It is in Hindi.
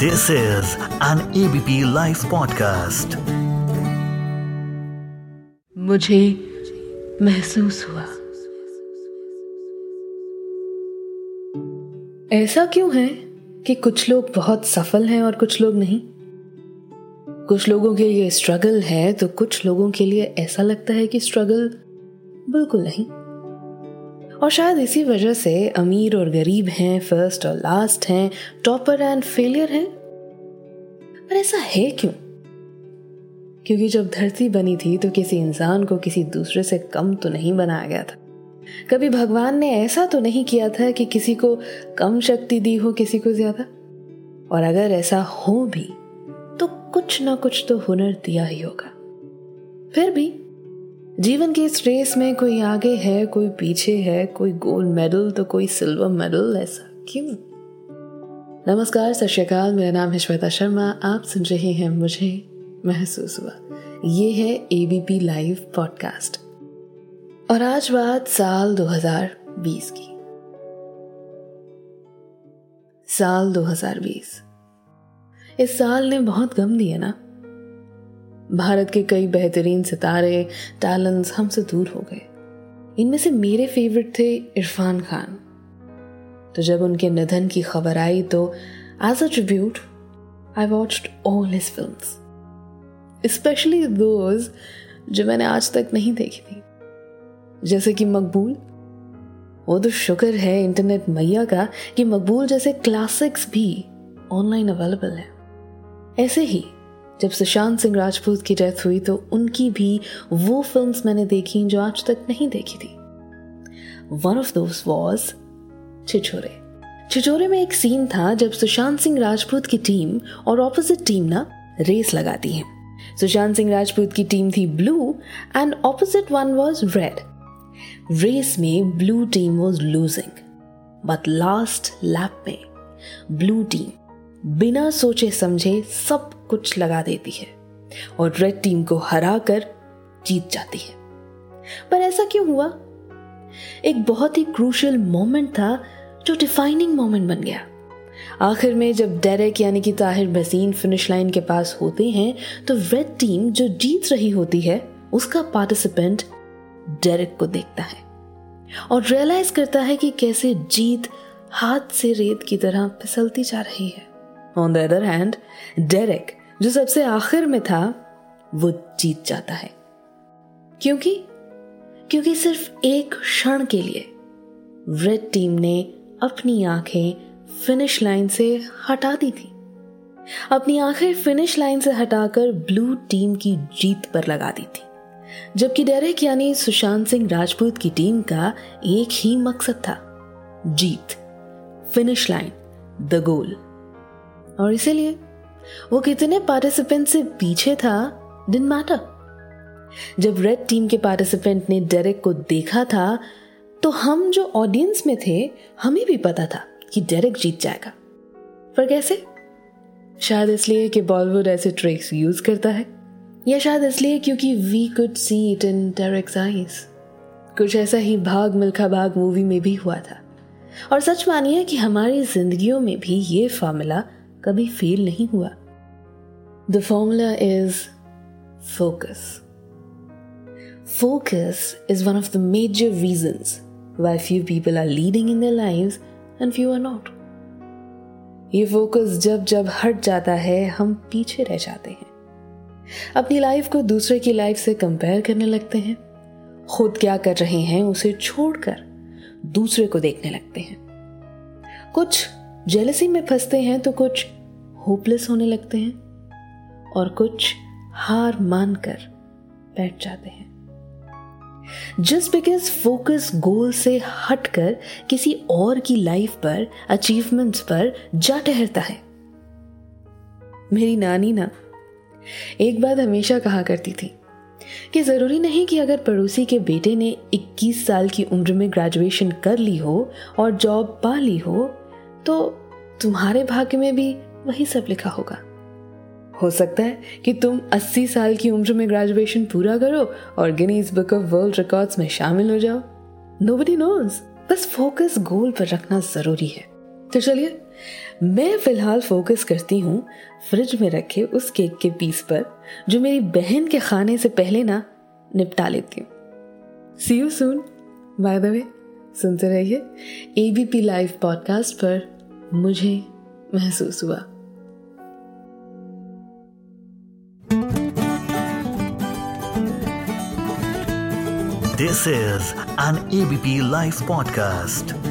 This is an ABP Life podcast. मुझे महसूस हुआ। ऐसा क्यों है कि कुछ लोग बहुत सफल हैं और कुछ लोग नहीं? कुछ लोगों के लिए स्ट्रगल है तो कुछ लोगों के लिए ऐसा लगता है कि स्ट्रगल बिल्कुल नहीं। और शायद इसी वजह से अमीर और गरीब हैं फ़र्स्ट और लास्ट हैं टॉपर एंड फेलियर हैं। पर ऐसा है क्यों? क्योंकि जब धरती बनी थी तो किसी इंसान को किसी दूसरे से कम तो नहीं बनाया गया था। कभी भगवान ने ऐसा तो नहीं किया था कि किसी को कम शक्ति दी हो, किसी को ज़्यादा? और अगर ऐसा हो भी तो कुछ ना कुछ तो हुनर दिया ही होगा। फिर भी जीवन की इस रेस में कोई आगे है, कोई पीछे है, कोई गोल्ड मेडल तो कोई सिल्वर मेडल ऐसा क्यों? नमस्कार, सत श्रीकाल मेरा नाम है श्वेता शर्मा, आप सुन रहे हैं मुझे महसूस हुआ। ये है एबीपी लाइव पॉडकास्ट और आज बात साल 2020 की। साल 2020 इस साल ने बहुत गम दिया ना? भारत के कई बेहतरीन सितारे टैलेंट्स हमसे दूर हो गए। इनमें से मेरे फेवरेट थे इरफान खान। तो जब उनके निधन की खबर आई तो as a tribute I watched all his film specially those जो मैंने आज तक नहीं देखी थी। जैसे कि मकबूल, वो तो शुक्र है इंटरनेट मैया का कि मकबूल जैसे क्लासिक्स भी ऑनलाइन अवेलेबल है। ऐसे ही जब सुशांत सिंह राजपूत की डेथ हुई तो उनकी भी वो फिल्म्स मैंने देखी जो आज तक नहीं देखी थी। One of those was Chhichhore Chhichhore में एक सीन था जब सुशांत सिंह राजपूत की टीम और ऑपोजिट टीम ना रेस लगाती है। सुशांत सिंह राजपूत की टीम थी blue and opposite one was red race में blue team was losing but last lap में ब्लू टीम बिना सोचे समझे सब कुछ लगा देती है और रेड टीम को हरा कर जीत जाती है। पर ऐसा क्यों हुआ? एक बहुत ही क्रूशल मोमेंट था जो डिफाइनिंग मोमेंट बन गया। आखिर में जब डेरेक यानी कि ताहिर बसीन फिनिश लाइन के पास होते हैं तो रेड टीम जो जीत रही होती है, उसका पार्टिसिपेंट डेरेक को देखता है और रियलाइज़ करता है कि कैसे जीत हाथ से रेत की तरह फिसलती जा रही है। On the other hand Derek जो सबसे आखिर में था, वो जीत जाता है। क्योंकि क्योंकि सिर्फ़ एक क्षण के लिए रेड टीम ने अपनी आँखें फिनिश लाइन से हटा दी थी। अपनी आँखें फिनिश लाइन से हटाकर ब्लू टीम की जीत पर लगा दी थी। जबकि डेरेक यानी सुशांत सिंह राजपूत की टीम का एक ही मकसद था, जीत। फिनिश लाइन द गोल और इसीलिए वो कितने पार्टिसिपेंट से पीछे था डिन मैटर जब रेड टीम के पार्टिसिपेंट ने डेरेक को देखा था तो हम जो ऑडियंस में थे, हमें भी पता था कि डेरेक जीत जाएगा। पर कैसे? शायद इसलिए कि बॉलीवुड ऐसे ट्रिक्स यूज़ करता है। या शायद इसलिए क्योंकि we could see it in Derek's eyes कुछ ऐसा ही भाग मिल्खा भाग मूवी में भी हुआ था। और सच मानिए कि हमारी जिंदगियों में भी ये फॉर्मूला कभी फेल नहीं हुआ। The formula is focus focus is one of the major reasons why few people are leading in their lives and few are not ये फोकस जब जब हट जाता है, हम पीछे रह जाते हैं। अपनी लाइफ को दूसरे की लाइफ से कंपेयर करने लगते हैं। खुद क्या कर रहे हैं, उसे छोड़कर दूसरे को देखने लगते हैं। कुछ जेलसी में फंसते हैं तो कुछ होपलेस होने लगते हैं और कुछ हार मानकर बैठ जाते हैं। जस्ट बिकॉज़ फोकस गोल से हटकर किसी और की लाइफ पर अचीवमेंट्स पर जा ठहरता है। मेरी नानी ना एक बात हमेशा कहा करती थी कि ज़रूरी नहीं कि अगर पड़ोसी के बेटे ने 21 साल की उम्र में ग्रेजुएशन कर ली हो और जॉब पा ली हो तो तुम्हारे भाग्य में भी वही सब लिखा होगा। हो सकता है कि तुम 80 साल की उम्र में ग्रेजुएशन पूरा करो और Guinness book of world records में शामिल हो जाओ। नो बडी नोज़ बस फोकस गोल पर रखना ज़रूरी है। तो चलिए, मैं फ़िलहाल फोकस करती हूँ फ्रिज में रखे उस केक के पीस पर, जो मेरी बहन के खाने से पहले ना निपटा लेती हूँ। See you soon by the way सुनते रहिए एबीपी लाइव पॉडकास्ट पर मुझे महसूस हुआ this is an ABP live podcast.